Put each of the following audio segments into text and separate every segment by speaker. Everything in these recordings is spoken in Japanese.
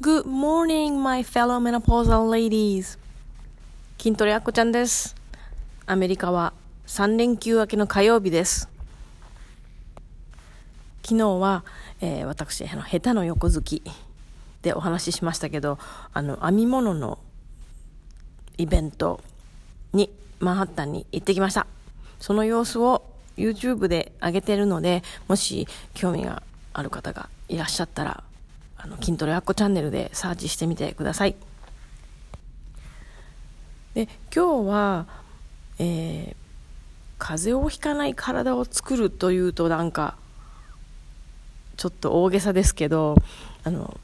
Speaker 1: Good morning, my fellow menopausal ladies. 筋トレあっこちゃんです。アメリカは3連休明けの火曜日です。昨日は、えー、私、あの、下手の横好きでお話ししましたけど、あの、編み物のイベントに、マンハッタンに行ってきました。その様子を YouTube で上げてるので、もし興味がある方がいらっしゃったら、あの筋トレアッコチャンネルでサーチしてみてください。で今日は、えー、風邪をひかない体を作るというとなんかちょっと大げさですけどあの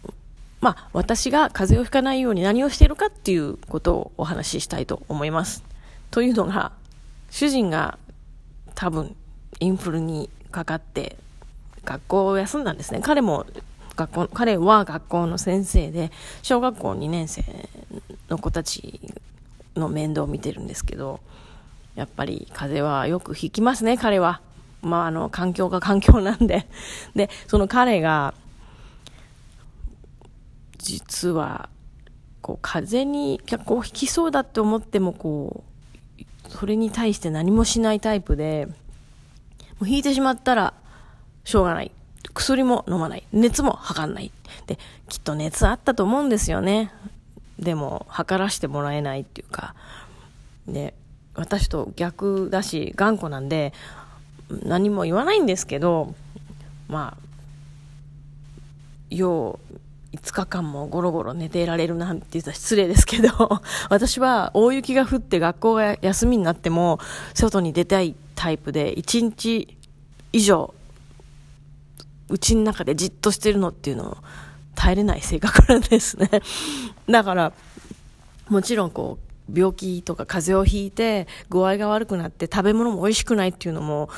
Speaker 1: まあ私が風邪をひかないように何をしているかっていうことをお話ししたいと思います。というのが主人が多分インフルにかかって学校を休んだんですね。彼も学校、彼は学校の先生で、小学校2年生の子たちの面倒を見てるんですけど、やっぱり風邪はよくひきますね、彼は。まあ、あの、環境が環境なんで。で、その彼が、実は、こう、風邪に、こう、ひきそうだって思っても、こう、それに対して何もしないタイプで、もう引いてしまったら、しょうがない。薬も飲まない。熱も測んない。で、きっと熱あったと思うんですよね。でも、測らせてもらえないっていうか。で、私と逆だし、頑固なんで、何も言わないんですけど、まあ、よう、5日間もゴロゴロ寝ていられるなんて言ったら失礼ですけど、私は大雪が降って学校が休みになっても、外に出たいタイプで、1日以上うちの中でじっとしてるのっていうのを耐えれない性格なんですね。だから、もちろんこう、病気とか風邪をひいて具合が悪くなって食べ物も美味しくないっていうのも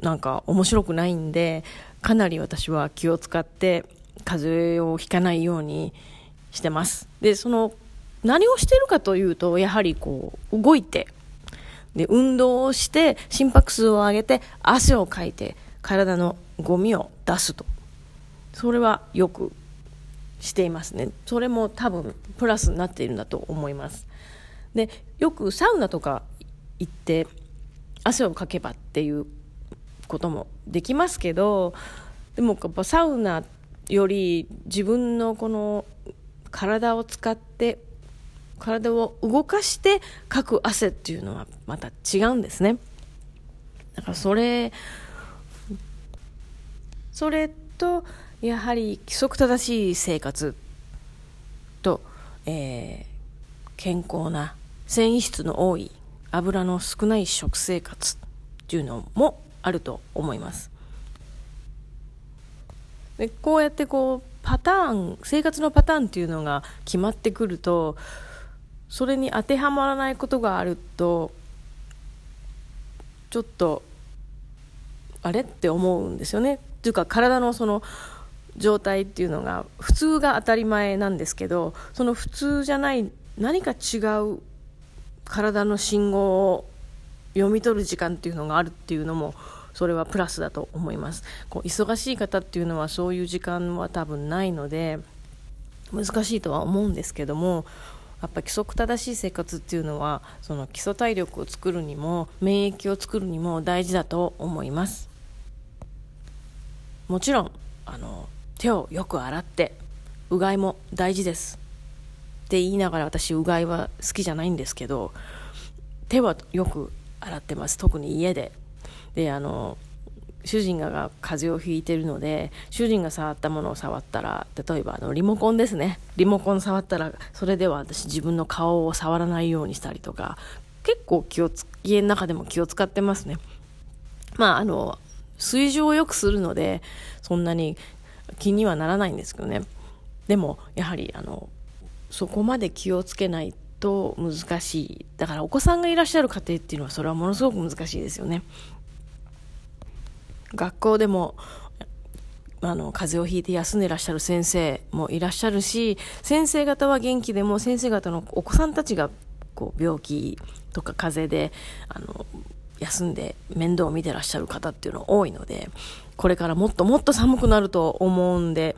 Speaker 1: なんか面白くないんでかなり私は気を使って風邪をひかないようにしてますでその何をしてるかというとやはりこう動いてで運動をして心拍数を上げて汗をかいて体のゴミを出すと。それはよくしていますね。それも多分プラスになっているんだと思います。でよくサウナとか行って汗をかけばっていうこともできますけどでもやっぱサウナより自分のこの体を使って体を動かしてかく汗っていうのはまた違うんですね。だからそれそれとやはり規則正しい生活と、えー、健康な繊維質の多い油の少ない食生活っていうのもあると思います。でこうやってこうパターン生活のパターンっていうのが決まってくるとそれに当てはまらないことがあるとちょっとあれ？って思うんですよね。っていうか体のその状態っていうのが普通が当たり前なんですけどその普通じゃない何か違う体の信号を読み取る時間っていうのがあるっていうのもそれはプラスだと思います。こう忙しい方っていうのはそういう時間は多分ないので難しいとは思うんですけどもやっぱ規則正しい生活っていうのはその基礎体力を作るにも免疫を作るにも大事だと思います。もちろんあの手をよく洗ってうがいも大事です。って言いながら私うがいは好きじゃないんですけど手はよく洗ってます。特に家で。であの主人が風邪をひいてるので主人が触ったものを触ったら例えばあのリモコンですね。リモコン触ったらそれでは私自分の顔を触らないようにしたりとか結構気をつ家の中でも気を使ってますね。まああの水準を良くするのでそんなに気にはならないんですけどね。でもやはりあのそこまで気をつけないと難しい。だからお子さんがいらっしゃる家庭っていうのはそれはものすごく難しいですよね。学校でもあの風邪をひいて休んでいらっしゃる先生もいらっしゃるし先生方は元気でも先生方のお子さんたちがこう病気とか風邪であの休んで面倒を見てらっしゃる方っていうのは多いのでこれからもっともっと寒くなると思うんで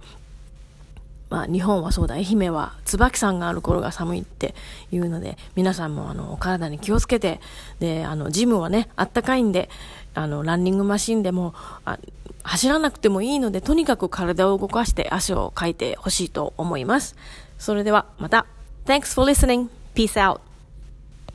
Speaker 1: まあ、日本はそうだ、愛媛は椿さんがある頃が寒いっていうので、皆さんもあの、お体に気をつけて、で、あの、ジムはね、あったかいんで、あの、ランニングマシンでも、あ走らなくてもいいので、とにかく体を動かして汗をかいてほしいと思います。それでは、また。Thanks for listening. Peace out.